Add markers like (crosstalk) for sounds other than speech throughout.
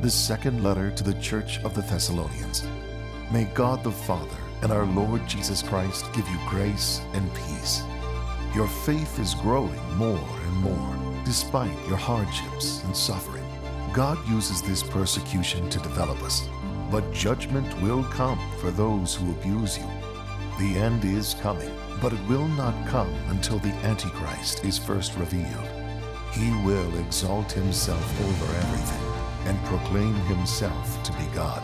the second letter to the church of the Thessalonians. May God the Father and our Lord Jesus Christ give you grace and peace. Your faith is growing more and more despite your hardships and suffering. God uses this persecution to develop us, but judgment will come for those who abuse you. The end is coming, but it will not come until the Antichrist is first revealed. He will exalt himself over everything and proclaim himself to be God.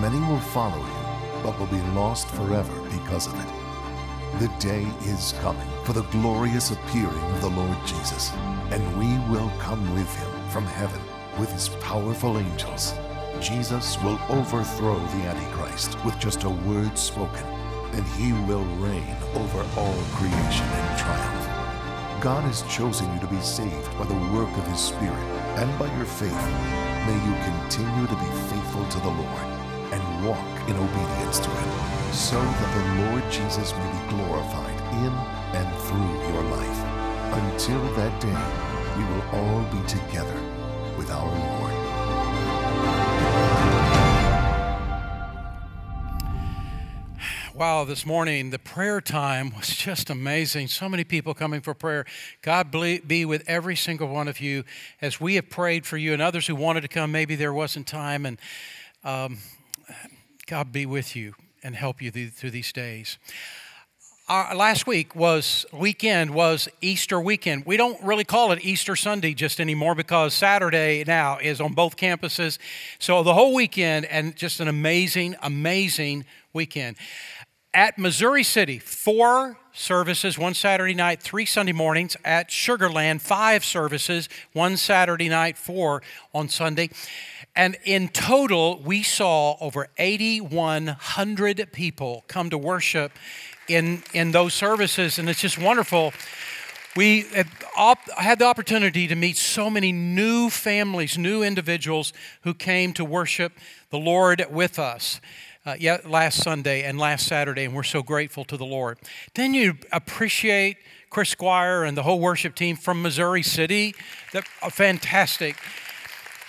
Many will follow you, but will be lost forever because of it. The day is coming for the glorious appearing of the Lord Jesus, and we will come with him from heaven with his powerful angels. Jesus will overthrow the Antichrist with just a word spoken, and he will reign over all creation in triumph. God has chosen you to be saved by the work of his Spirit and by your faith. May you continue to be faithful to the Lord and walk in obedience to him, so that the Lord Jesus may be glorified in and through your life. Until that day, we will all be together with our Lord. Wow, this morning the prayer time was (laughs) just amazing. So many people coming for prayer. God be with every single one of you as we have prayed for you and others who wanted to come. Maybe there wasn't time, and um, God be with you and help you through these days. Our, last week was weekend was Easter weekend. We don't really call it Easter Sunday just anymore because Saturday now is on both campuses. So the whole weekend and just an amazing, amazing weekend. At Missouri City, four services, one Saturday night, three Sunday mornings. At Sugar Land, five services, one Saturday night, four on Sunday. And in total, we saw over 8,100 people come to worship in, in those services, and it's just wonderful. We had the opportunity to meet so many new families, new individuals who came to worship the Lord with us uh, yeah, last Sunday and last Saturday, and we're so grateful to the Lord. Then you appreciate Chris Squire and the whole worship team from Missouri City. That fantastic.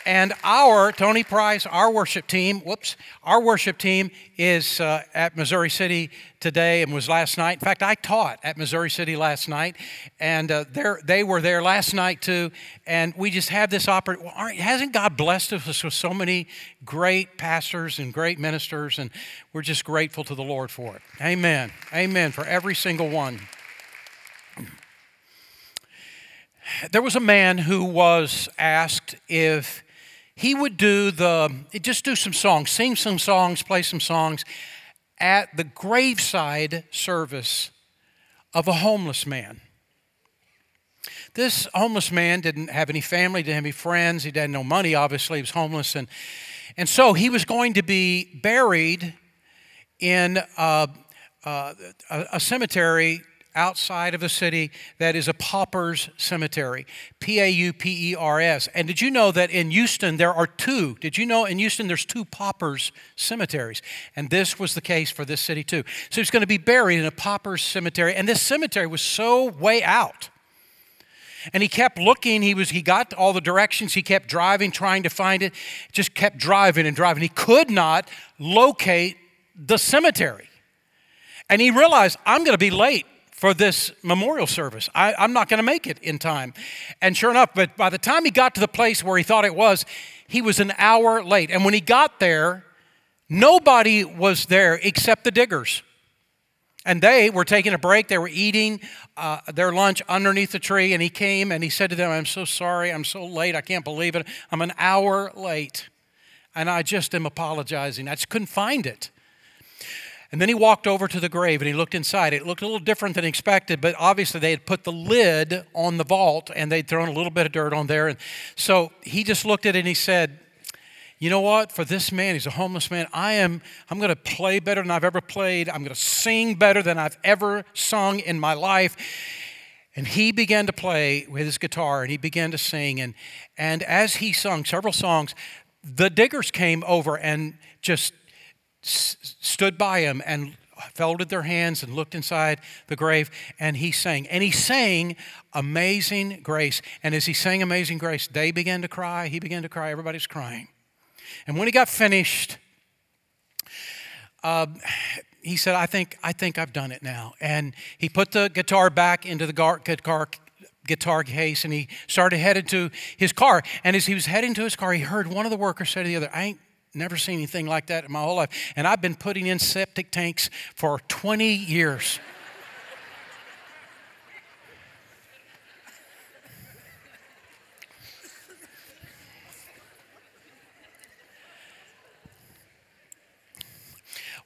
And our, Tony Price, our worship team, whoops, our worship team is uh, at Missouri City today and was last night. In fact, I taught at Missouri City last night, and uh, they were there last night too. And we just have this opportunity. Hasn't God blessed us with so many great pastors and great ministers? And we're just grateful to the Lord for it. Amen. Amen for every single one. There was a man who was asked if he would do the, just do some songs, sing some songs, play some songs at the graveside service of a homeless man. This homeless man didn't have any family, didn't have any friends, he had no money, obviously, he was homeless. And, and so he was going to be buried in a, a, a cemetery outside of the city that is a pauper's cemetery P A U P E R S. And did you know that in Houston there are two? Did you know in Houston there's two paupers cemeteries? And this was the case for this city too. So he's going to be buried in a pauper's cemetery. And this cemetery was so way out. And he kept looking. He was he got all the directions. He kept driving, trying to find it. Just kept driving and driving. He could not locate the cemetery. And he realized, I'm going to be late for this memorial service. I, am not going to make it in time. And sure enough, but by the time he got to the place where he thought it was, he was an hour late. And when he got there, nobody was there except the diggers. And they were taking a break. They were eating uh, their lunch underneath the tree. And he came and he said to them, I'm so sorry. I'm so late. I can't believe it. I'm an hour late. And I just am apologizing. I just couldn't find it. And then he walked over to the grave and he looked inside. It looked a little different than expected, but obviously they had put the lid on the vault and they'd thrown a little bit of dirt on there. And so he just looked at it and he said, you know what? For this man, he's a homeless man. I am, I'm going to play better than I've ever played. I'm going to sing better than I've ever sung in my life. And he began to play with his guitar and he began to sing. And, and as he sung several songs, the diggers came over and just stood by him and folded their hands and looked inside the grave and he sang. And he sang amazing grace. And as he sang amazing grace they began to cry. He began to cry. Everybody's crying. And when he got finished, uh, he said, I think, I think I've done it now. And he put the guitar back into the guitar, guitar case and he started headed to his car. And as he was heading to his car, he heard one of the workers say to the other, I ain't never seen anything like that in my whole life. And I've been putting in septic tanks for 20 years.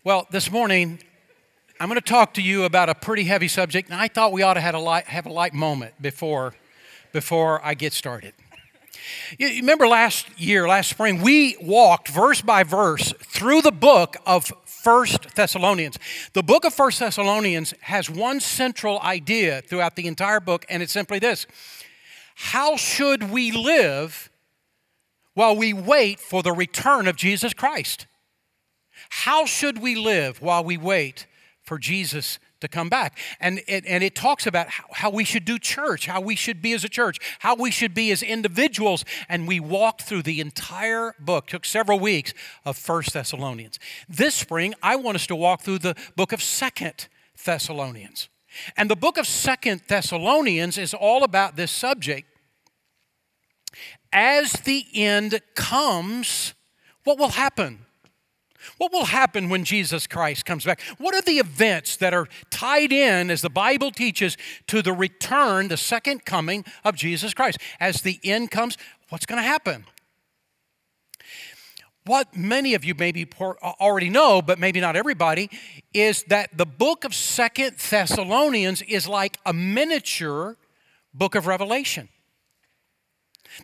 Well, this morning, I'm going to talk to you about a pretty heavy subject, and I thought we ought to have a light, have a light moment before, before I get started. You remember last year, last spring, we walked verse by verse through the book of First Thessalonians. The book of First Thessalonians has one central idea throughout the entire book, and it's simply this How should we live while we wait for the return of Jesus Christ? How should we live while we wait for Jesus to come back? And it, and it talks about how, how we should do church, how we should be as a church, how we should be as individuals. And we walked through the entire book, took several weeks of First Thessalonians. This spring, I want us to walk through the book of Second Thessalonians. And the book of Second Thessalonians is all about this subject. As the end comes, what will happen? What will happen when Jesus Christ comes back? What are the events that are tied in, as the Bible teaches, to the return, the second coming of Jesus Christ? As the end comes, what's going to happen? What many of you maybe uh, already know, but maybe not everybody, is that the book of Second Thessalonians is like a miniature book of Revelation.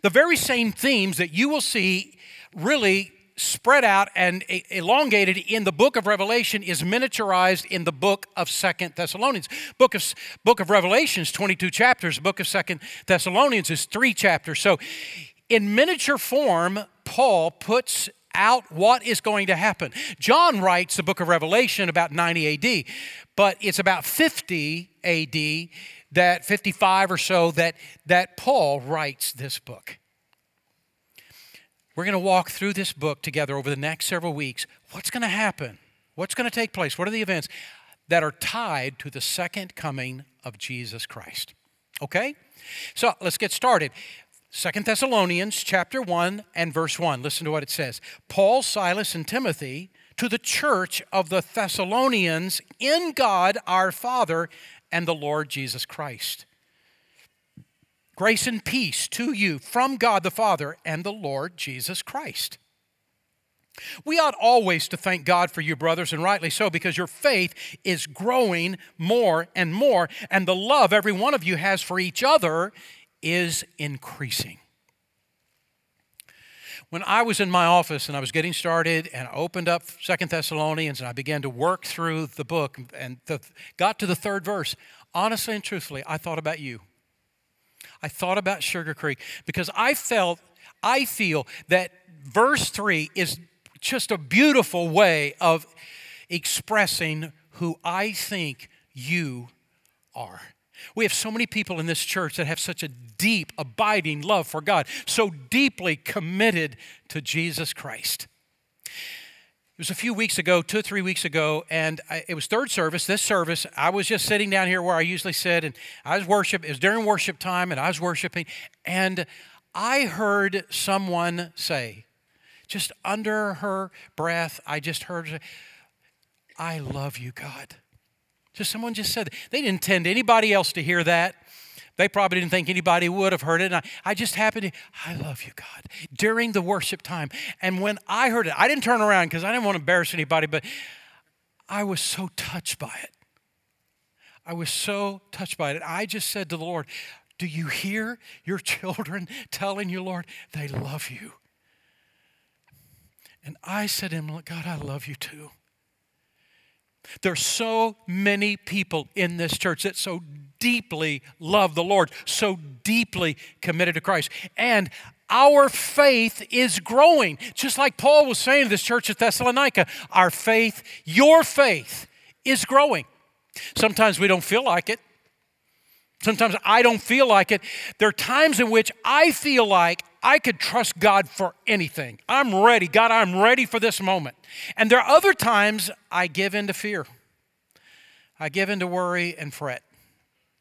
The very same themes that you will see really spread out and elongated in the book of Revelation is miniaturized in the book of Second Thessalonians. Book of, book of Revelation is 22 chapters. Book of Second Thessalonians is three chapters. So in miniature form, Paul puts out what is going to happen. John writes the book of Revelation about 90 AD, but it's about 50 AD that 55 or so that that Paul writes this book. We're going to walk through this book together over the next several weeks. What's going to happen? What's going to take place? What are the events that are tied to the second coming of Jesus Christ? Okay? So let's get started. Second Thessalonians chapter 1 and verse 1. Listen to what it says. Paul, Silas, and Timothy to the church of the Thessalonians in God our Father and the Lord Jesus Christ. Grace and peace to you from God the Father and the Lord Jesus Christ. We ought always to thank God for you, brothers, and rightly so, because your faith is growing more and more, and the love every one of you has for each other is increasing. When I was in my office and I was getting started and I opened up Second Thessalonians and I began to work through the book and the, got to the third verse, honestly and truthfully, I thought about you. I thought about Sugar Creek because I felt, I feel that verse 3 is just a beautiful way of expressing who I think you are. We have so many people in this church that have such a deep, abiding love for God, so deeply committed to Jesus Christ. It was a few weeks ago, two or three weeks ago, and I, it was third service. This service, I was just sitting down here where I usually sit, and I was worship. It was during worship time, and I was worshiping, and I heard someone say, just under her breath, I just heard, "I love you, God." Just someone just said they didn't intend anybody else to hear that. They probably didn't think anybody would have heard it. And I, I just happened to, I love you, God, during the worship time. And when I heard it, I didn't turn around because I didn't want to embarrass anybody, but I was so touched by it. I was so touched by it. I just said to the Lord, Do you hear your (laughs) children telling you, Lord, they love you? And I said to him, God, I love you too. There's so many people in this church that so deeply love the Lord, so deeply committed to Christ. And our faith is growing. Just like Paul was saying to this church at Thessalonica, our faith, your faith, is growing. Sometimes we don't feel like it. Sometimes I don't feel like it. There are times in which I feel like I could trust God for anything. I'm ready. God, I'm ready for this moment. And there are other times I give in to fear. I give in to worry and fret.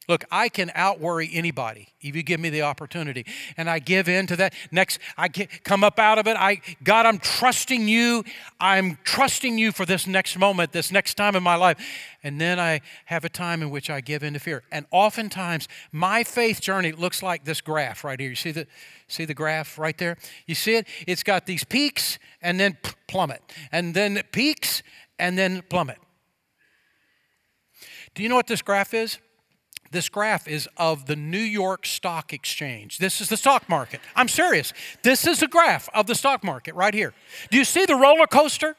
Look, I can outworry anybody if you give me the opportunity. And I give in to that. Next, I get, come up out of it. I, God, I'm trusting you. I'm trusting you for this next moment, this next time in my life. And then I have a time in which I give in to fear. And oftentimes, my faith journey looks like this graph right here. You see the, see the graph right there? You see it? It's got these peaks and then plummet, and then peaks and then plummet. Do you know what this graph is? This graph is of the New York Stock Exchange. This is the stock market. I'm serious. This is a graph of the stock market right here. Do you see the roller coaster?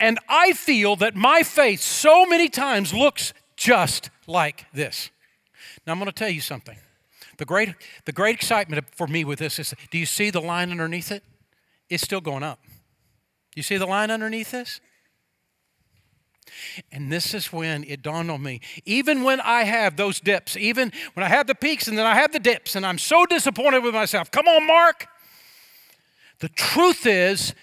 And I feel that my faith so many times looks just like this. Now, I'm going to tell you something. The great, the great excitement for me with this is do you see the line underneath it? It's still going up. You see the line underneath this? And this is when it dawned on me. Even when I have those dips, even when I have the peaks and then I have the dips, and I'm so disappointed with myself. Come on, Mark. The truth is,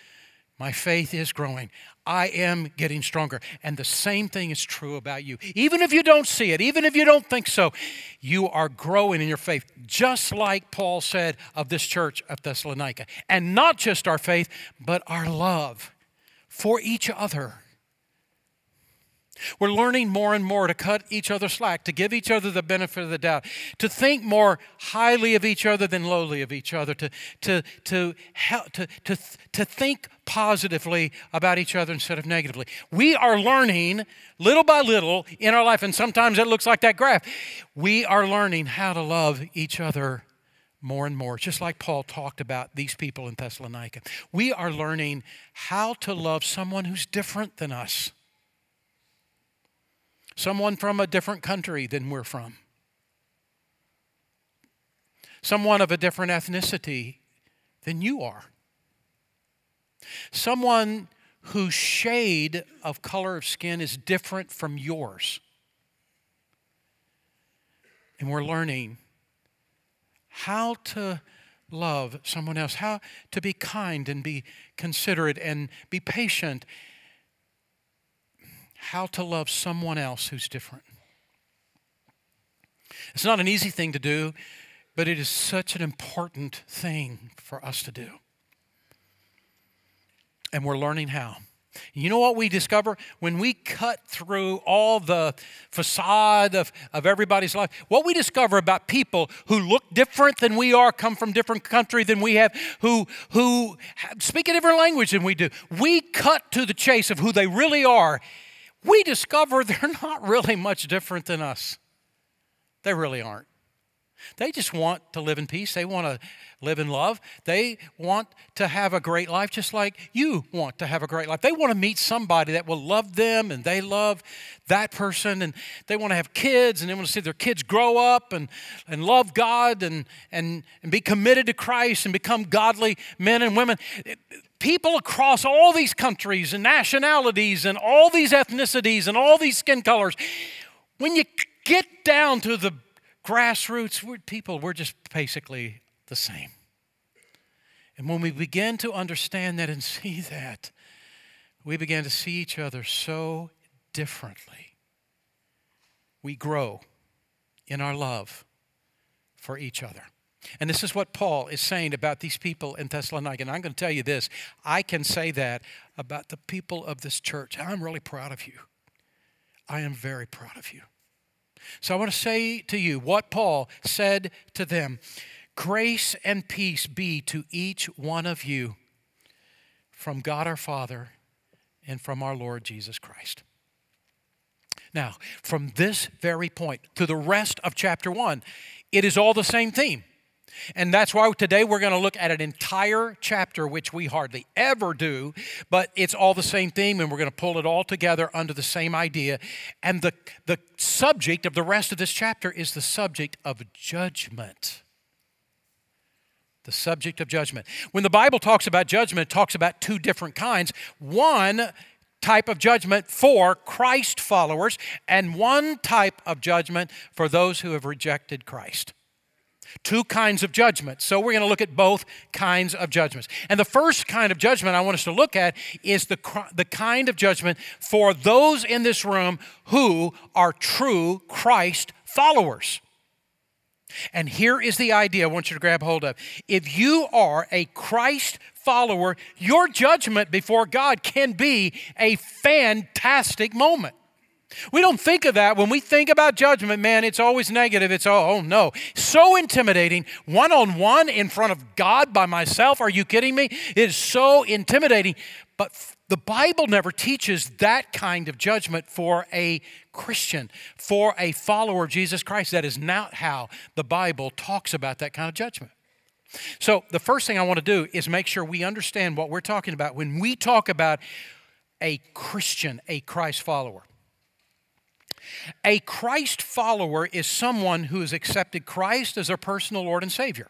my faith is growing. I am getting stronger. And the same thing is true about you. Even if you don't see it, even if you don't think so, you are growing in your faith, just like Paul said of this church of Thessalonica. And not just our faith, but our love for each other. We're learning more and more to cut each other slack, to give each other the benefit of the doubt, to think more highly of each other than lowly of each other, to, to, to, help, to, to, to think positively about each other instead of negatively. We are learning little by little in our life, and sometimes it looks like that graph. We are learning how to love each other more and more, just like Paul talked about these people in Thessalonica. We are learning how to love someone who's different than us someone from a different country than we're from, someone of a different ethnicity than you are, someone whose shade of color of skin is different from yours. And we're learning how to love someone else, how to be kind and be considerate and be patient how to love someone else who's different. It's not an easy thing to do, but it is such an important thing for us to do. And we're learning how. You know what we discover? When we cut through all the facade of, of everybody's life, what we discover about people who look different than we are, come from different country than we have, who, who speak a different language than we do, we cut to the chase of who they really are we discover (laughs) they're not really much different than us. They really aren't. They just want to live in peace. They want to live in love. They want to have a great life just like you want to have a great life. They want to meet somebody that will love them and they love that person and they want to have kids and they want to see their kids grow up and, and love God and, and, and be committed to Christ and become godly men and women people across all these countries and nationalities and all these ethnicities and all these skin colors, when you get down to the grassroots, we're people, we're just basically the same. And when we begin to understand that and (laughs) see that, we begin to see each other so differently. We grow in our love for each other. And this is what Paul is saying about these people in Thessalonica. And I'm going to tell you this I can say that about the people of this church. I'm really proud of you. I am very proud of you. So I want to say to you what Paul said to them Grace and peace be to each one of you from God our Father and from our Lord Jesus Christ. Now, from this very point to the rest of chapter 1, it is all the same theme. And that's why today we're going to look at an entire chapter, which we hardly ever do, but it's all the same theme, and we're going to pull it all together under the same idea. And the, the subject of the rest of this chapter is the subject of judgment. The subject of judgment. When the Bible talks about judgment, it talks about two different kinds. One type of judgment for Christ followers and one type of judgment for those who have rejected Christ. Two kinds of judgment. So we're going to look at both kinds of judgments. And the first kind of judgment I want us to look at is the, the kind of judgment for those in this room who are true Christ followers. And here is the idea I want you to grab hold of. If you are a Christ follower, your judgment before God can be a fantastic moment. We don't think of that when we think about judgment, man, it's always negative. It's, oh, oh no. So intimidating. One on one in front of God by myself. Are you kidding me? It is so intimidating. But the Bible never teaches that kind of judgment for a Christian, for a follower of Jesus Christ. That is not how the Bible talks about that kind of judgment. So, the first thing I want to do is make sure we understand what we're talking about when we talk about a Christian, a Christ follower. A Christ follower is someone who has accepted Christ as their personal Lord and Savior.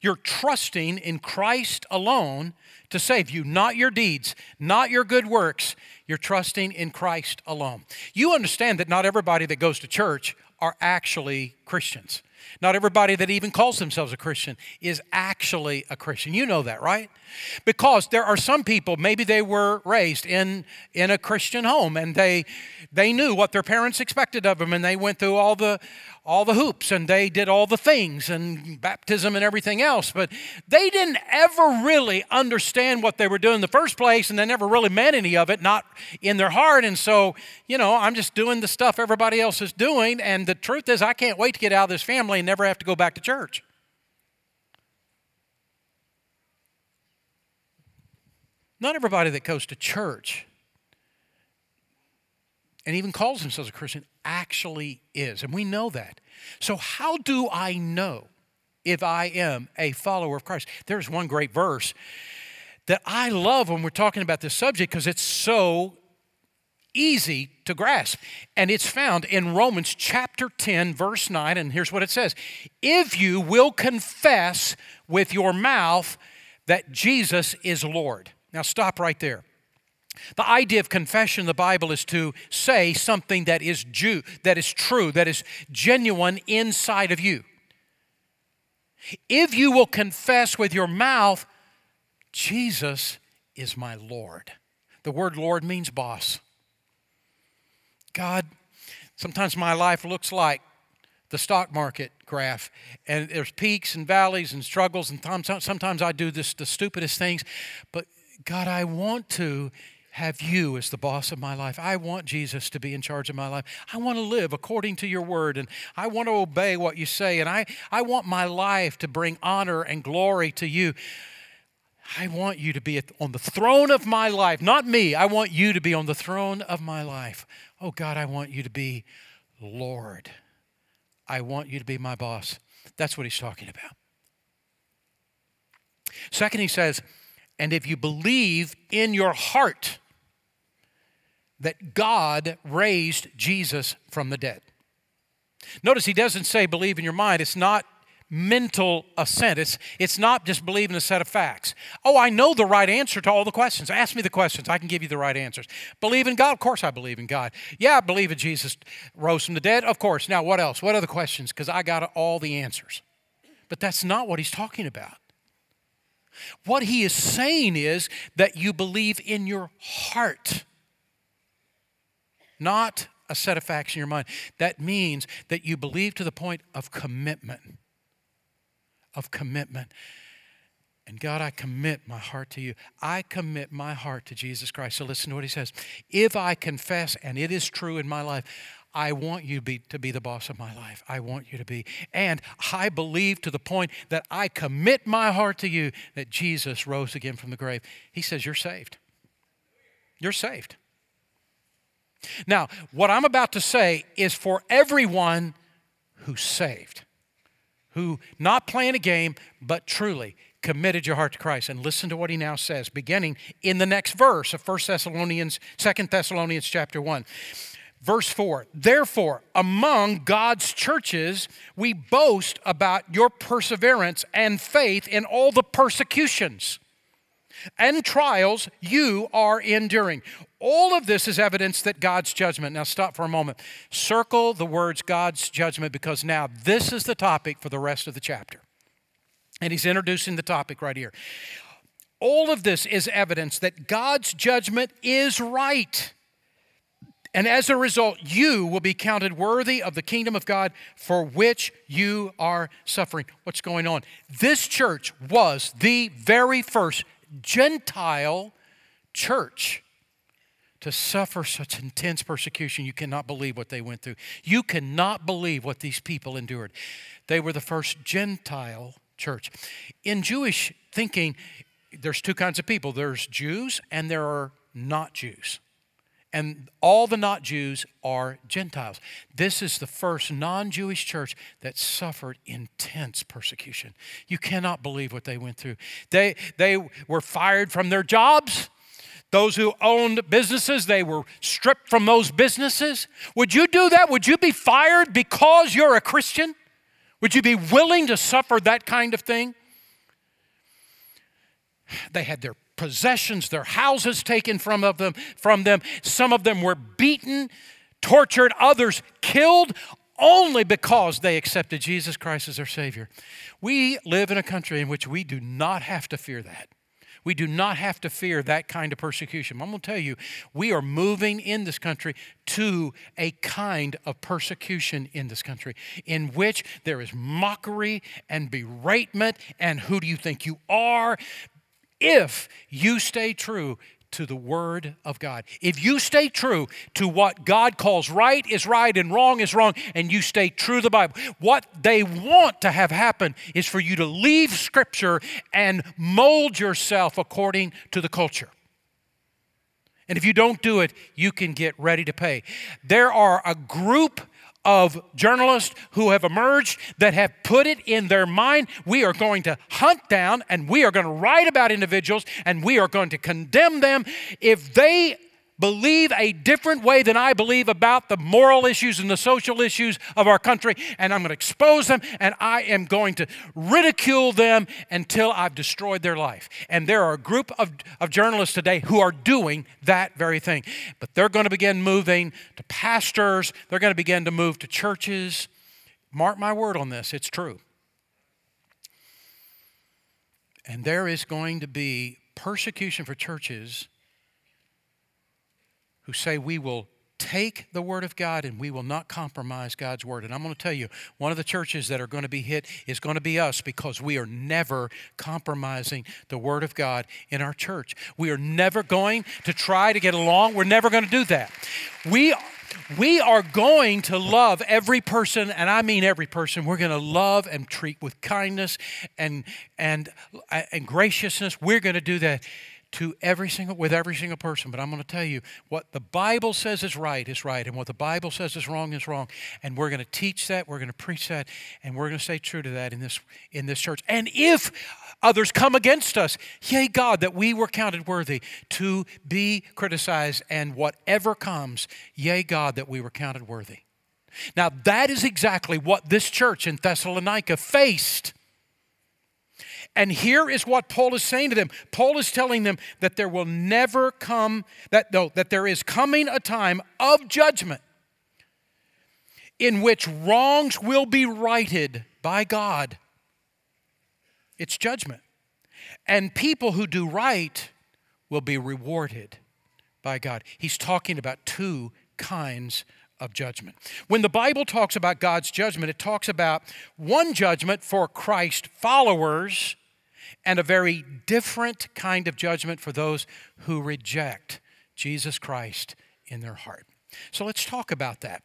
You're trusting in Christ alone to save you, not your deeds, not your good works. You're trusting in Christ alone. You understand that not everybody that goes to church are actually Christians. Not everybody that even calls themselves a Christian is actually a Christian. You know that, right? Because there are some people, maybe they were raised in, in a Christian home and they, they knew what their parents expected of them and they went through all the, all the hoops and they did all the things and baptism and everything else, but they didn't ever really understand what they were doing in the first place and they never really meant any of it, not in their heart. And so, you know, I'm just doing the stuff everybody else is doing. And the truth is, I can't wait to get out of this family and never have to go back to church. Not everybody that goes to church and even calls themselves a Christian actually is. And we know that. So, how do I know if I am a follower of Christ? There's one great verse that I love when we're talking about this subject because it's so easy to grasp. And it's found in Romans chapter 10, verse 9. And here's what it says If you will confess with your mouth that Jesus is Lord. Now, stop right there. The idea of confession in the Bible is to say something that is Jew, that is true, that is genuine inside of you. If you will confess with your mouth, Jesus is my Lord. The word Lord means boss. God, sometimes my life looks like the stock market graph, and there's peaks and valleys and struggles, and sometimes I do this the stupidest things, but God, I want to have you as the boss of my life. I want Jesus to be in charge of my life. I want to live according to your word and I want to obey what you say. And I, I want my life to bring honor and glory to you. I want you to be on the throne of my life, not me. I want you to be on the throne of my life. Oh God, I want you to be Lord. I want you to be my boss. That's what he's talking about. Second, he says, and if you believe in your heart that God raised Jesus from the dead. Notice he doesn't say believe in your mind. It's not mental assent. It's, it's not just believing a set of facts. Oh, I know the right answer to all the questions. Ask me the questions. I can give you the right answers. Believe in God? Of course I believe in God. Yeah, I believe in Jesus rose from the dead? Of course. Now, what else? What other questions? Because I got all the answers. But that's not what he's talking about. What he is saying is that you believe in your heart not a set of facts in your mind. That means that you believe to the point of commitment. Of commitment. And God, I commit my heart to you. I commit my heart to Jesus Christ. So listen to what he says. If I confess, and it is true in my life, I want you to be, to be the boss of my life. I want you to be. And I believe to the point that I commit my heart to you that Jesus rose again from the grave. He says, You're saved. You're saved. Now, what I'm about to say is for everyone who's saved, who not playing a game, but truly committed your heart to Christ. And listen to what he now says, beginning in the next verse of 1 Thessalonians, 2 Thessalonians chapter 1. Verse 4 Therefore, among God's churches, we boast about your perseverance and faith in all the persecutions and trials you are enduring. All of this is evidence that God's judgment. Now, stop for a moment. Circle the words God's judgment because now this is the topic for the rest of the chapter. And he's introducing the topic right here. All of this is evidence that God's judgment is right. And as a result, you will be counted worthy of the kingdom of God for which you are suffering. What's going on? This church was the very first Gentile church to suffer such intense persecution. You cannot believe what they went through. You cannot believe what these people endured. They were the first Gentile church. In Jewish thinking, there's two kinds of people there's Jews and there are not Jews. And all the not Jews are Gentiles. This is the first non Jewish church that suffered intense persecution. You cannot believe what they went through. They, they were fired from their jobs. Those who owned businesses, they were stripped from those businesses. Would you do that? Would you be fired because you're a Christian? Would you be willing to suffer that kind of thing? They had their possessions, their houses taken from them from them. Some of them were beaten, tortured, others killed only because they accepted Jesus Christ as their Savior. We live in a country in which we do not have to fear that. We do not have to fear that kind of persecution. I'm going to tell you, we are moving in this country to a kind of persecution in this country in which there is mockery and beratement and who do you think you are? If you stay true to the Word of God. If you stay true to what God calls right is right and wrong is wrong, and you stay true to the Bible, what they want to have happen is for you to leave Scripture and mold yourself according to the culture. And if you don't do it, you can get ready to pay. There are a group of journalists who have emerged that have put it in their mind we are going to hunt down and we are going to write about individuals and we are going to condemn them. If they believe a different way than I believe about the moral issues and the social issues of our country, and I'm going to expose them and I am going to ridicule them until I've destroyed their life. And there are a group of, of journalists today who are doing that very thing. But they're going to begin moving to pastors, they're going to begin to move to churches. Mark my word on this, it's true. And there is going to be persecution for churches who say we will take the Word of God and we will not compromise God's Word. And I'm going to tell you, one of the churches that are going to be hit is going to be us because we are never compromising the Word of God in our church. We are never going to try to get along. We're never going to do that. We we are going to love every person, and I mean every person. We're going to love and treat with kindness and, and, and graciousness. We're going to do that to every single with every single person but i'm going to tell you what the bible says is right is right and what the bible says is wrong is wrong and we're going to teach that we're going to preach that and we're going to stay true to that in this in this church. And if others come against us yea god that we were counted worthy to be criticized and whatever comes yea god that we were counted worthy. Now that is exactly what this church in thessalonica faced and here is what Paul is saying to them. Paul is telling them that there will never come, that no, that there is coming a time of judgment in which wrongs will be righted by God. It's judgment. And people who do right will be rewarded by God. He's talking about two kinds of judgment. When the Bible talks about God's judgment, it talks about one judgment for Christ followers and a very different kind of judgment for those who reject Jesus Christ in their heart. So let's talk about that.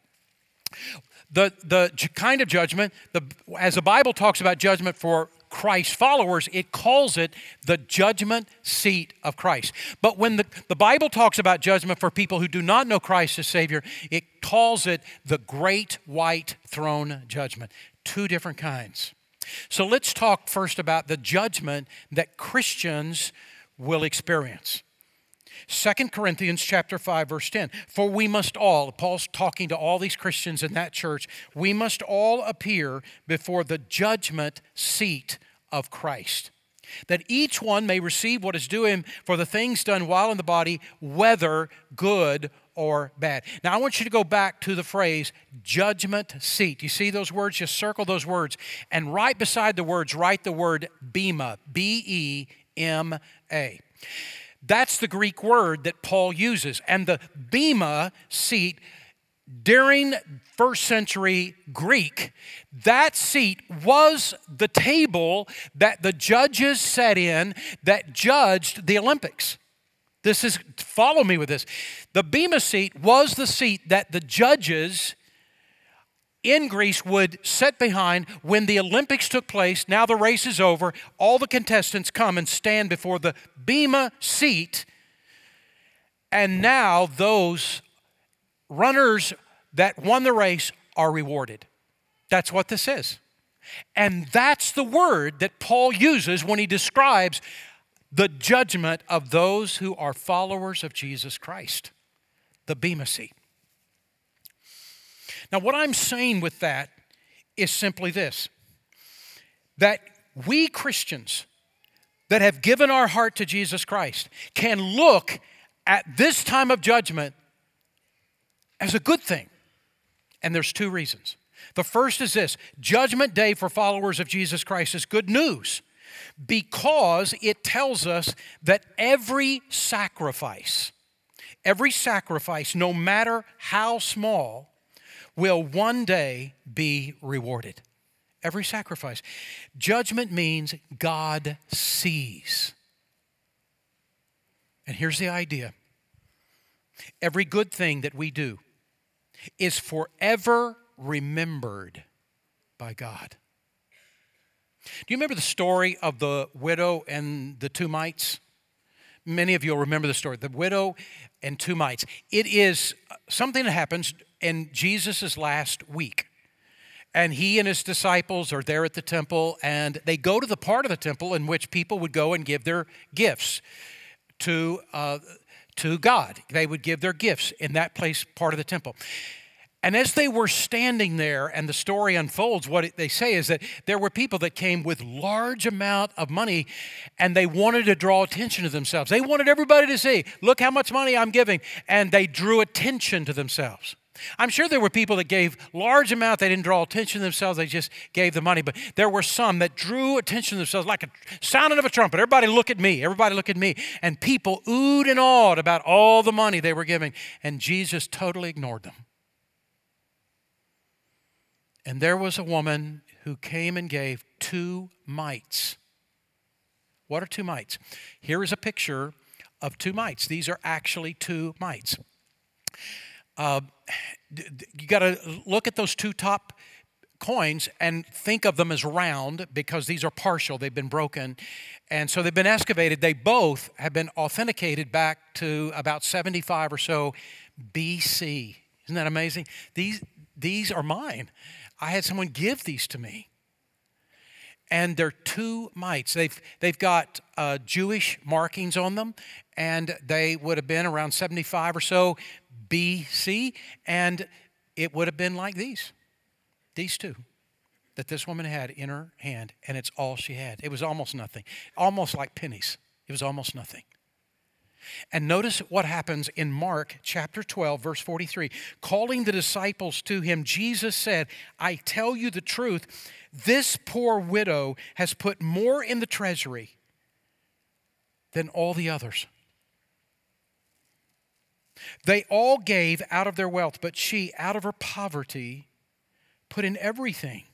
The, the kind of judgment, the, as the Bible talks about judgment for Christ followers, it calls it the judgment seat of Christ. But when the, the Bible talks about judgment for people who do not know Christ as Savior, it calls it the great white throne judgment. Two different kinds. So let's talk first about the judgment that Christians will experience. 2 Corinthians chapter 5 verse 10 for we must all Paul's talking to all these Christians in that church we must all appear before the judgment seat of Christ that each one may receive what is due him for the things done while in the body, whether good or bad. Now, I want you to go back to the phrase judgment seat. You see those words? Just circle those words. And right beside the words, write the word bema, B E M A. That's the Greek word that Paul uses. And the bema seat during first century Greek, that seat was the table that the judges sat in that judged the Olympics. This is, follow me with this. The Bema seat was the seat that the judges in Greece would sit behind when the Olympics took place. Now the race is over. All the contestants come and stand before the Bema seat. And now those runners that won the race are rewarded. That's what this is. And that's the word that Paul uses when he describes the judgment of those who are followers of Jesus Christ, the Bema seat. Now, what I'm saying with that is simply this that we Christians that have given our heart to Jesus Christ can look at this time of judgment as a good thing. And there's two reasons. The first is this Judgment Day for followers of Jesus Christ is good news because it tells us that every sacrifice, every sacrifice, no matter how small, will one day be rewarded. Every sacrifice. Judgment means God sees. And here's the idea every good thing that we do is forever remembered by God. Do you remember the story of the widow and the two mites? Many of you will remember the story. The widow and two mites. It is something that happens in Jesus' last week. And he and his disciples are there at the temple, and they go to the part of the temple in which people would go and give their gifts to, uh, to God. They would give their gifts in that place, part of the temple. And as they were standing there and the story unfolds, what they say is that there were people that came with large amount of money and they wanted to draw attention to themselves. They wanted everybody to see, look how much money I'm giving. And they drew attention to themselves. I'm sure there were people that gave large amount, they didn't draw attention to themselves, they just gave the money. But there were some that drew attention to themselves like a sounding of a trumpet. Everybody look at me, everybody look at me. And people oohed and awed about all the money they were giving. And Jesus totally ignored them. And there was a woman who came and gave two mites. What are two mites? Here is a picture of two mites. These are actually two mites. Uh, you got to look at those two top coins and think of them as round because these are partial, they've been broken. And so they've been excavated. They both have been authenticated back to about 75 or so BC. Isn't that amazing? These, these are mine. I had someone give these to me. And they're two mites. They've, they've got uh, Jewish markings on them, and they would have been around 75 or so BC, and it would have been like these, these two that this woman had in her hand, and it's all she had. It was almost nothing, almost like pennies. It was almost nothing. And notice what happens in Mark chapter 12, verse 43. Calling the disciples to him, Jesus said, I tell you the truth, this poor widow has put more in the treasury than all the others. They all gave out of their wealth, but she, out of her poverty, put in everything,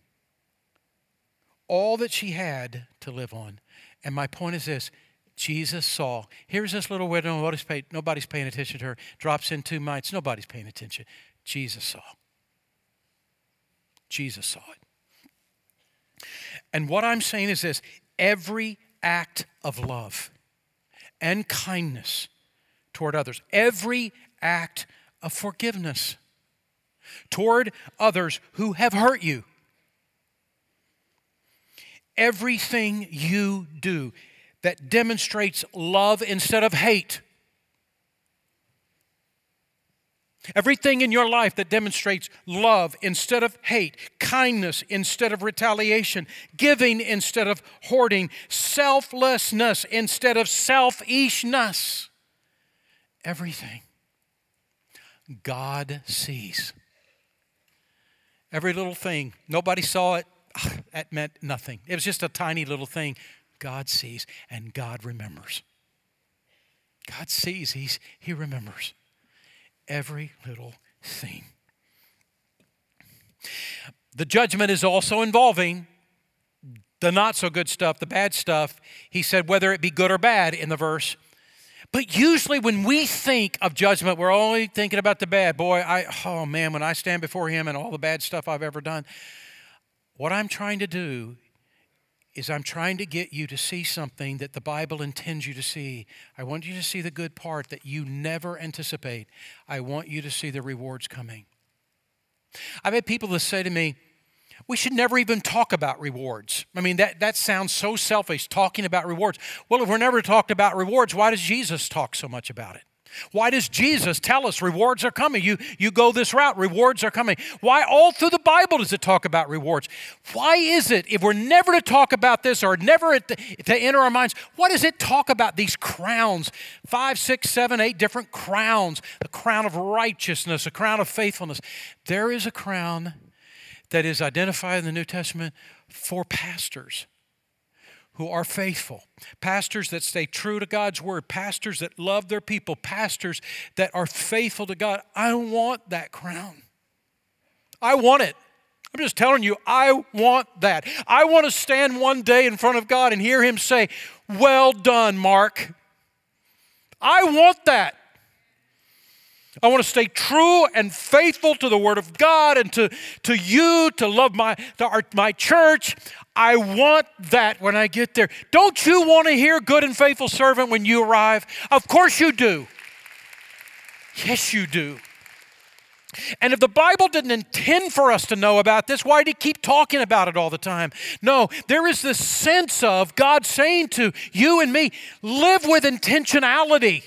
all that she had to live on. And my point is this Jesus saw. Here's this little widow, nobody's, nobody's paying attention to her, drops in two mites, nobody's paying attention. Jesus saw. Jesus saw it. And what I'm saying is this every act of love and kindness toward others, every act of forgiveness toward others who have hurt you, everything you do that demonstrates love instead of hate. Everything in your life that demonstrates love instead of hate, kindness instead of retaliation, giving instead of hoarding, selflessness instead of selfishness. Everything. God sees. Every little thing. Nobody saw it. (sighs) That meant nothing. It was just a tiny little thing. God sees and God remembers. God sees, he's, He remembers every little thing. The judgment is also involving the not so good stuff, the bad stuff. He said, whether it be good or bad in the verse. But usually, when we think of judgment, we're only thinking about the bad. Boy, I, oh man, when I stand before Him and all the bad stuff I've ever done, what I'm trying to do is I'm trying to get you to see something that the Bible intends you to see. I want you to see the good part that you never anticipate. I want you to see the rewards coming. I've had people that say to me, we should never even talk about rewards. I mean, that, that sounds so selfish, talking about rewards. Well, if we're never talked about rewards, why does Jesus talk so much about it? Why does Jesus tell us rewards are coming? You, you go this route, rewards are coming. Why all through the Bible does it talk about rewards? Why is it, if we're never to talk about this or never to, to enter our minds, why does it talk about these crowns? Five, six, seven, eight different crowns. A crown of righteousness, a crown of faithfulness. There is a crown that is identified in the New Testament for pastors who are faithful, pastors that stay true to God's word, pastors that love their people, pastors that are faithful to God. I want that crown. I want it. I'm just telling you, I want that. I want to stand one day in front of God and hear Him say, Well done, Mark. I want that. I want to stay true and faithful to the Word of God and to, to you, to love my, to our, my church. I want that when I get there. Don't you want to hear good and faithful servant when you arrive? Of course you do. Yes, you do. And if the Bible didn't intend for us to know about this, why did he keep talking about it all the time? No, there is this sense of God saying to you and me, live with intentionality.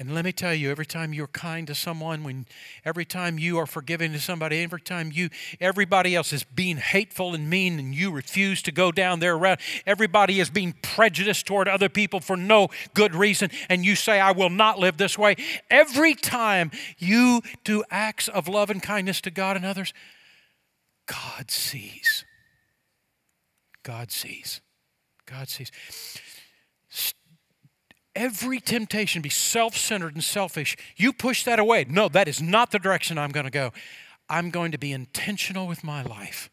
And let me tell you, every time you're kind to someone, when every time you are forgiving to somebody, every time you everybody else is being hateful and mean and you refuse to go down their route, everybody is being prejudiced toward other people for no good reason, and you say, I will not live this way. Every time you do acts of love and kindness to God and others, God sees. God sees. God sees every temptation to be self centered and selfish, you push that away. No, that is not the direction I'm going to go. I'm going to be intentional with my life.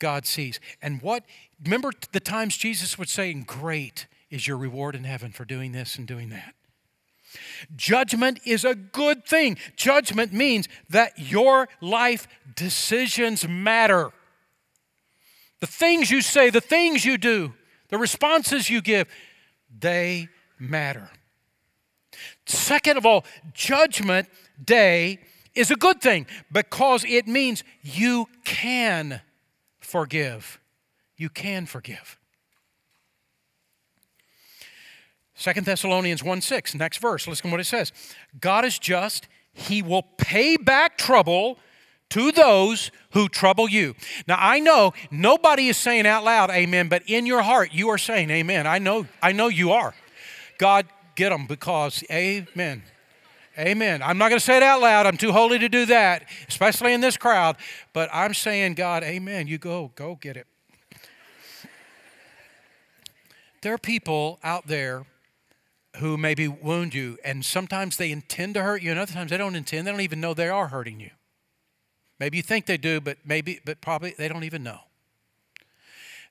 God sees. And what, remember the times Jesus would say, Great is your reward in heaven for doing this and doing that. Judgment is a good thing. Judgment means that your life decisions matter. The things you say, the things you do, the responses you give, they matter. Second of all, Judgment Day is a good thing because it means you can forgive. You can forgive. Second Thessalonians 1 6, next verse, listen to what it says. God is just, He will pay back trouble to those who trouble you. Now I know nobody is saying out loud amen, but in your heart you are saying amen. I know I know you are. God get them because amen. Amen. I'm not going to say it out loud. I'm too holy to do that, especially in this crowd, but I'm saying God, amen. You go, go get it. There are people out there who maybe wound you, and sometimes they intend to hurt you, and other times they don't intend. They don't even know they are hurting you. Maybe you think they do, but maybe, but probably they don't even know.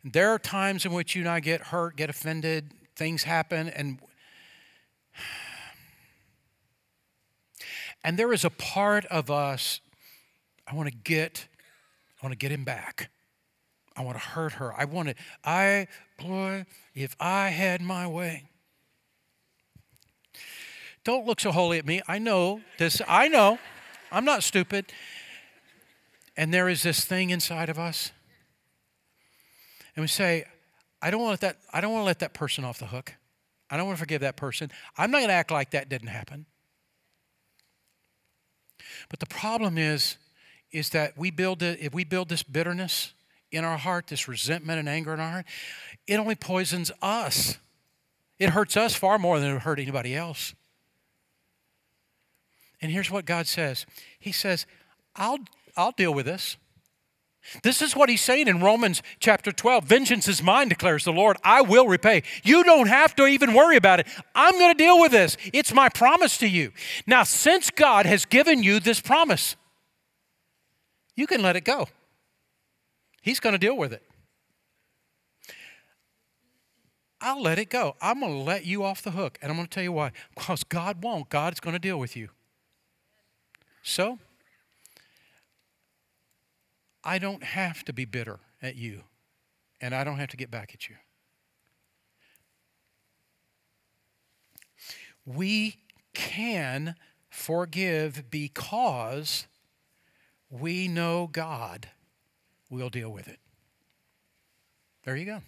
There are times in which you and I get hurt, get offended, things happen, and (sighs) and there is a part of us I want to get, I want to get him back. I want to hurt her. I want to, I, boy, if I had my way. Don't look so holy at me. I know this. I know. I'm not stupid. And there is this thing inside of us. And we say, I don't want that, I don't want to let that person off the hook. I don't want to forgive that person. I'm not going to act like that didn't happen. But the problem is, is that we build it, if we build this bitterness in our heart, this resentment and anger in our heart, it only poisons us. It hurts us far more than it would hurt anybody else. And here's what God says He says, I'll, I'll deal with this. This is what he's saying in Romans chapter 12. Vengeance is mine, declares the Lord. I will repay. You don't have to even worry about it. I'm going to deal with this. It's my promise to you. Now, since God has given you this promise, you can let it go. He's going to deal with it. I'll let it go. I'm going to let you off the hook. And I'm going to tell you why. Because God won't. God's going to deal with you. So, I don't have to be bitter at you, and I don't have to get back at you. We can forgive because we know God will deal with it. There you go.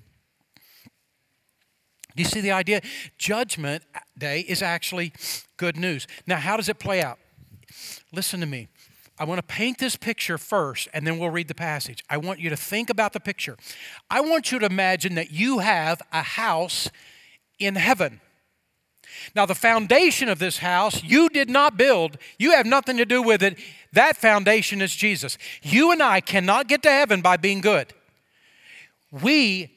Do you see the idea? Judgment day is actually good news. Now, how does it play out? Listen to me. I want to paint this picture first, and then we'll read the passage. I want you to think about the picture. I want you to imagine that you have a house in heaven. Now, the foundation of this house you did not build, you have nothing to do with it. That foundation is Jesus. You and I cannot get to heaven by being good. We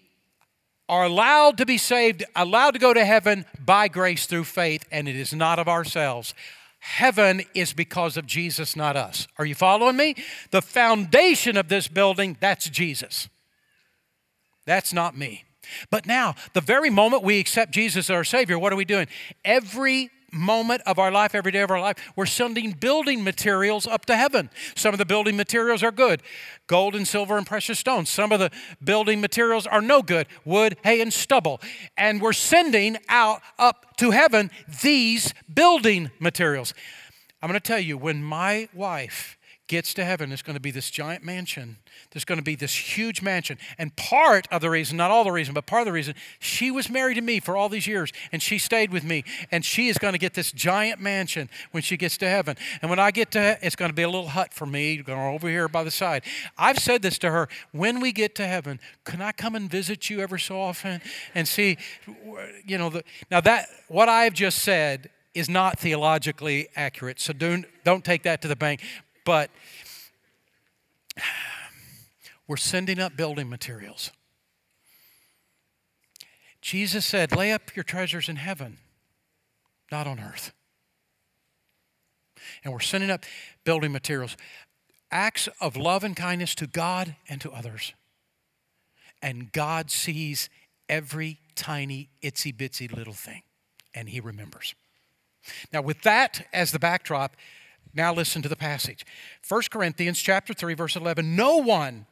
are allowed to be saved, allowed to go to heaven by grace through faith, and it is not of ourselves. Heaven is because of Jesus, not us. Are you following me? The foundation of this building, that's Jesus. That's not me. But now, the very moment we accept Jesus as our Savior, what are we doing? Every moment of our life, every day of our life, we're sending building materials up to heaven. Some of the building materials are good gold and silver and precious stones. Some of the building materials are no good wood, hay, and stubble. And we're sending out up to heaven these building materials. I'm going to tell you, when my wife gets to heaven, it's going to be this giant mansion. There's going to be this huge mansion. And part of the reason, not all the reason, but part of the reason, she was married to me for all these years and she stayed with me. And she is going to get this giant mansion when she gets to heaven. And when I get to it's going to be a little hut for me, over here by the side. I've said this to her when we get to heaven, can I come and visit you ever so often and see, you know, the, now that, what I've just said is not theologically accurate. So don't, don't take that to the bank. But (sighs) we're sending up building materials. Jesus said, Lay up your treasures in heaven, not on earth. And we're sending up building materials, acts of love and kindness to God and to others. And God sees every tiny, itsy bitsy little thing, and He remembers. Now, with that as the backdrop, now listen to the passage. 1 Corinthians chapter 3 verse 11. No one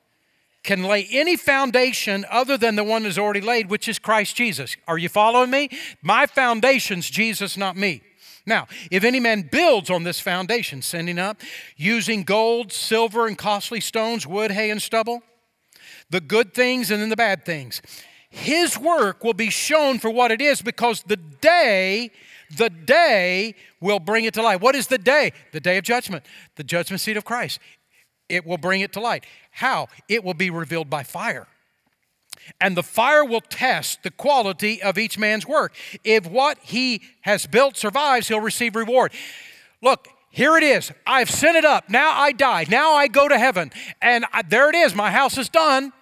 can lay any foundation other than the one that's already laid, which is Christ Jesus. Are you following me? My foundation's Jesus, not me. Now, if any man builds on this foundation, sending up, using gold, silver, and costly stones, wood, hay, and stubble, the good things and then the bad things, his work will be shown for what it is because the day the day will bring it to light. What is the day? The day of judgment, the judgment seat of Christ. It will bring it to light. How? It will be revealed by fire. And the fire will test the quality of each man's work. If what he has built survives, he'll receive reward. Look, here it is. I've sent it up. Now I die. Now I go to heaven. And I, there it is. My house is done.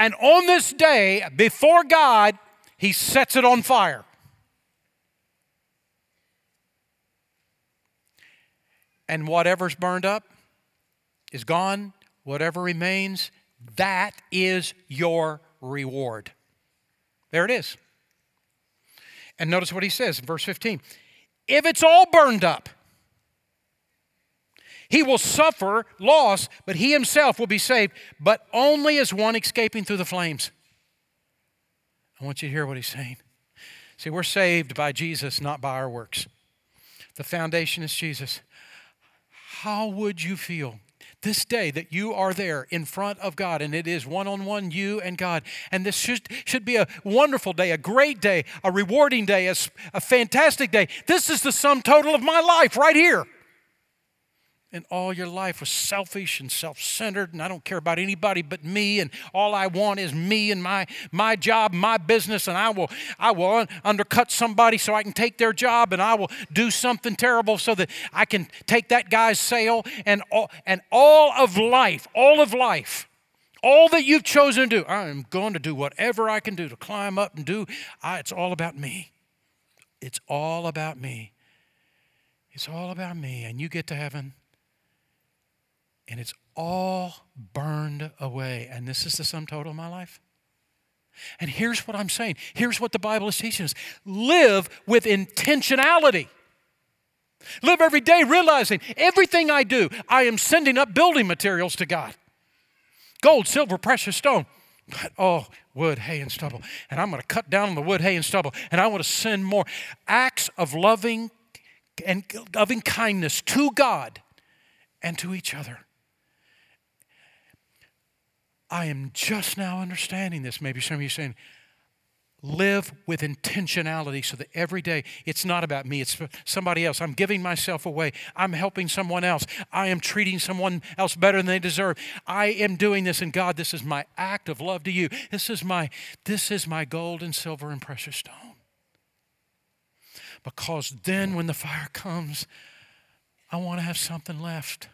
And on this day, before God, he sets it on fire. and whatever's burned up is gone, whatever remains, that is your reward. There it is. And notice what he says in verse 15 if it's all burned up, he will suffer loss, but he himself will be saved, but only as one escaping through the flames. I want you to hear what he's saying. See, we're saved by Jesus, not by our works. The foundation is Jesus how would you feel this day that you are there in front of God and it is one on one you and God. And this should, should be a wonderful day, a great day, a rewarding day, a, a fantastic day. This is the sum total of my life right here and all your life was selfish and self-centered and i don't care about anybody but me and all i want is me and my my job my business and i will i will un- undercut somebody so i can take their job and i will do something terrible so that i can take that guy's sale and all and all of life all of life all that you've chosen to do i am going to do whatever i can do to climb up and do I, it's all about me. It's all about me. It's all about me and you get to heaven and it's all burned away. And this is the sum total of my life. And here's what I'm saying here's what the Bible is teaching us live with intentionality. Live every day realizing everything I do, I am sending up building materials to God gold, silver, precious stone. But, oh, wood, hay, and stubble. And I'm going to cut down on the wood, hay, and stubble. And I want to send more acts of loving and loving kindness to God and to each other. I am just now understanding this. Maybe some of you saying, live with intentionality so that every day it's not about me, it's somebody else. I'm giving myself away. I'm helping someone else. I am treating someone else better than they deserve. I am doing this and God, this is my act of love to you. This is my this is my gold and silver and precious stone. Because then when the fire comes, I want to have something left.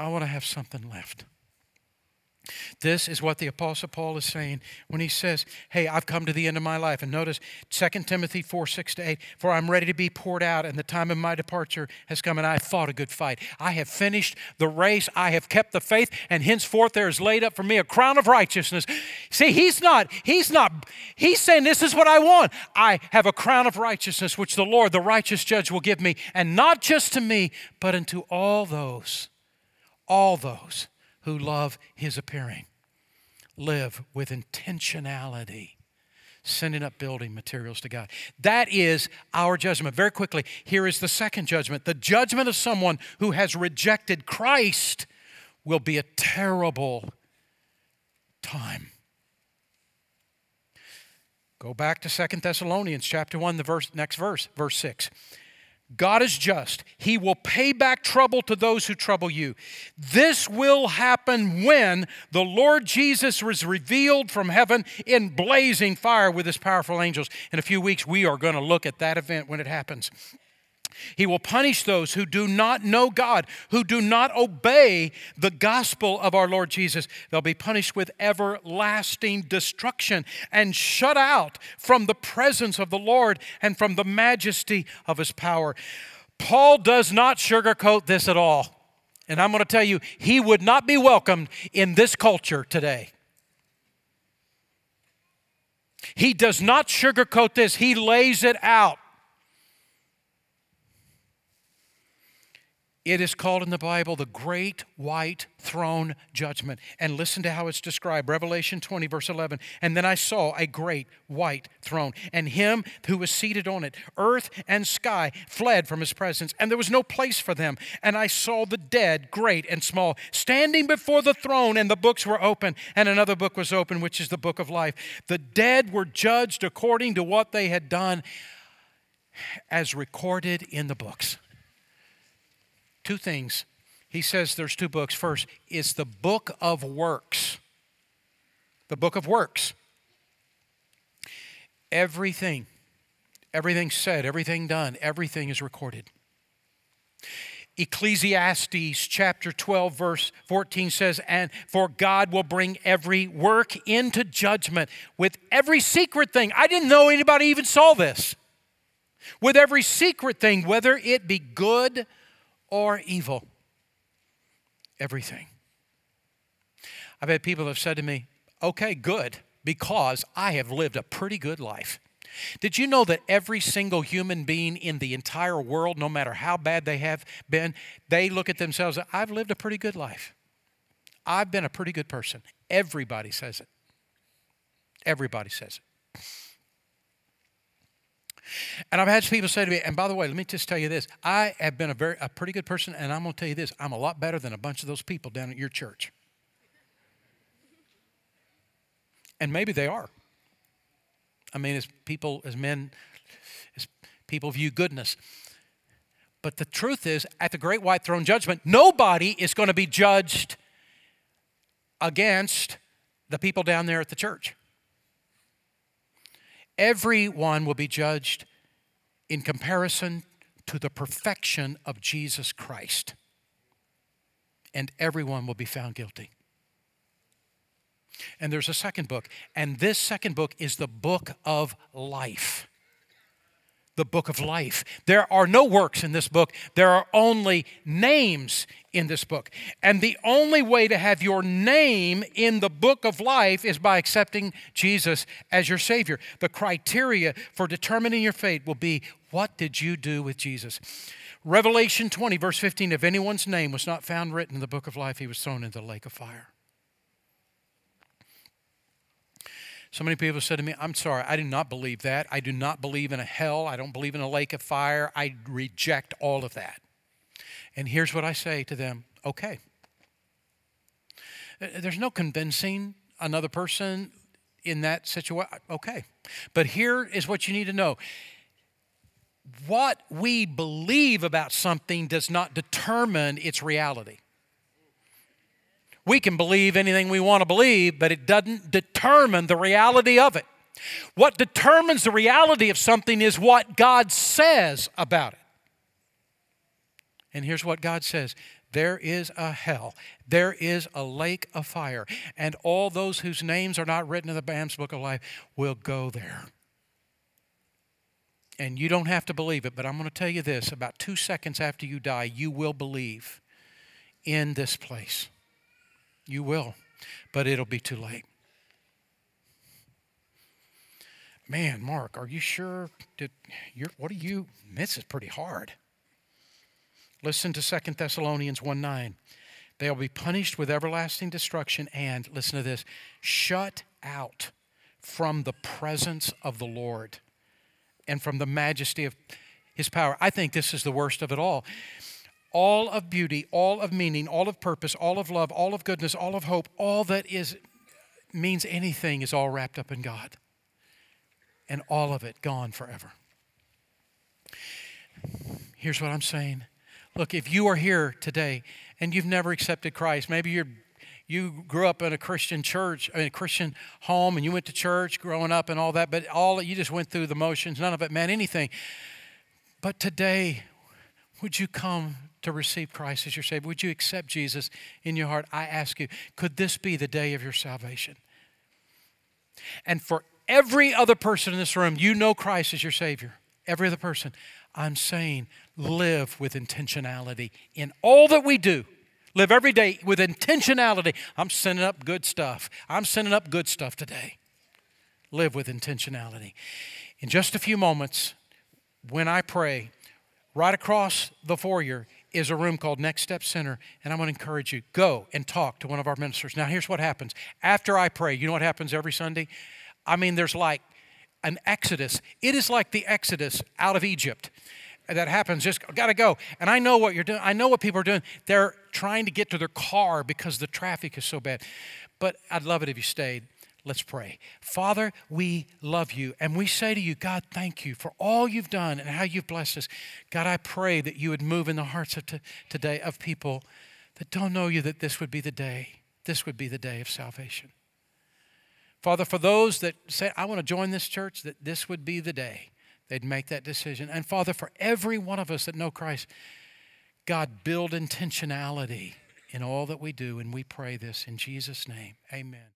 I want to have something left. This is what the Apostle Paul is saying when he says, Hey, I've come to the end of my life. And notice 2 Timothy 4 6 to 8, For I'm ready to be poured out, and the time of my departure has come, and I have fought a good fight. I have finished the race, I have kept the faith, and henceforth there is laid up for me a crown of righteousness. See, he's not, he's not, he's saying, This is what I want. I have a crown of righteousness, which the Lord, the righteous judge, will give me, and not just to me, but unto all those, all those who love his appearing. Live with intentionality, sending up building materials to God. That is our judgment. Very quickly, here is the second judgment. The judgment of someone who has rejected Christ will be a terrible time. Go back to Second Thessalonians chapter 1, the verse, next verse, verse 6. God is just. He will pay back trouble to those who trouble you. This will happen when the Lord Jesus is revealed from heaven in blazing fire with his powerful angels. In a few weeks, we are going to look at that event when it happens. He will punish those who do not know God, who do not obey the gospel of our Lord Jesus. They'll be punished with everlasting destruction and shut out from the presence of the Lord and from the majesty of his power. Paul does not sugarcoat this at all. And I'm going to tell you, he would not be welcomed in this culture today. He does not sugarcoat this, he lays it out. It is called in the Bible the Great White Throne Judgment. And listen to how it's described Revelation 20, verse 11. And then I saw a great white throne, and him who was seated on it. Earth and sky fled from his presence, and there was no place for them. And I saw the dead, great and small, standing before the throne, and the books were open, and another book was open, which is the book of life. The dead were judged according to what they had done, as recorded in the books two things. He says there's two books. First, it's the book of works. The book of works. Everything, everything said, everything done, everything is recorded. Ecclesiastes chapter 12, verse 14 says, And for God will bring every work into judgment with every secret thing. I didn't know anybody even saw this. With every secret thing, whether it be good or evil. Everything. I've had people have said to me, okay, good, because I have lived a pretty good life. Did you know that every single human being in the entire world, no matter how bad they have been, they look at themselves, I've lived a pretty good life. I've been a pretty good person. Everybody says it. Everybody says it. And I've had people say to me, and by the way, let me just tell you this I have been a, very, a pretty good person, and I'm going to tell you this I'm a lot better than a bunch of those people down at your church. And maybe they are. I mean, as people, as men, as people view goodness. But the truth is, at the great white throne judgment, nobody is going to be judged against the people down there at the church. Everyone will be judged in comparison to the perfection of Jesus Christ. And everyone will be found guilty. And there's a second book. And this second book is the book of life. The book of life. There are no works in this book, there are only names in this book. And the only way to have your name in the book of life is by accepting Jesus as your Savior. The criteria for determining your fate will be what did you do with Jesus? Revelation 20, verse 15 if anyone's name was not found written in the book of life, he was thrown into the lake of fire. So many people said to me, I'm sorry, I do not believe that. I do not believe in a hell. I don't believe in a lake of fire. I reject all of that. And here's what I say to them okay. There's no convincing another person in that situation. Okay. But here is what you need to know what we believe about something does not determine its reality. We can believe anything we want to believe, but it doesn't determine the reality of it. What determines the reality of something is what God says about it. And here's what God says there is a hell, there is a lake of fire, and all those whose names are not written in the Lamb's Book of Life will go there. And you don't have to believe it, but I'm going to tell you this about two seconds after you die, you will believe in this place. You will, but it'll be too late. Man, Mark, are you sure? Did you're, what are you? This is pretty hard. Listen to 2 Thessalonians 1 9. They'll be punished with everlasting destruction and, listen to this, shut out from the presence of the Lord and from the majesty of his power. I think this is the worst of it all all of beauty, all of meaning, all of purpose, all of love, all of goodness, all of hope, all that is means anything is all wrapped up in God. And all of it gone forever. Here's what I'm saying. Look, if you are here today and you've never accepted Christ, maybe you're you grew up in a Christian church, in a Christian home, and you went to church growing up and all that, but all you just went through the motions. None of it meant anything. But today, would you come to receive Christ as your Savior? Would you accept Jesus in your heart? I ask you, could this be the day of your salvation? And for every other person in this room, you know Christ as your Savior. Every other person. I'm saying live with intentionality in all that we do. Live every day with intentionality. I'm sending up good stuff. I'm sending up good stuff today. Live with intentionality. In just a few moments, when I pray, right across the foyer is a room called Next Step Center, and I'm going to encourage you go and talk to one of our ministers. Now, here's what happens after I pray. You know what happens every Sunday? I mean, there's like an exodus. It is like the exodus out of Egypt that happens. Just got to go. And I know what you're doing. I know what people are doing. They're trying to get to their car because the traffic is so bad. But I'd love it if you stayed. Let's pray. Father, we love you and we say to you, God, thank you for all you've done and how you've blessed us. God, I pray that you would move in the hearts of t- today of people that don't know you, that this would be the day. This would be the day of salvation. Father, for those that say, I want to join this church, that this would be the day they'd make that decision. And Father, for every one of us that know Christ, God, build intentionality in all that we do. And we pray this in Jesus' name. Amen.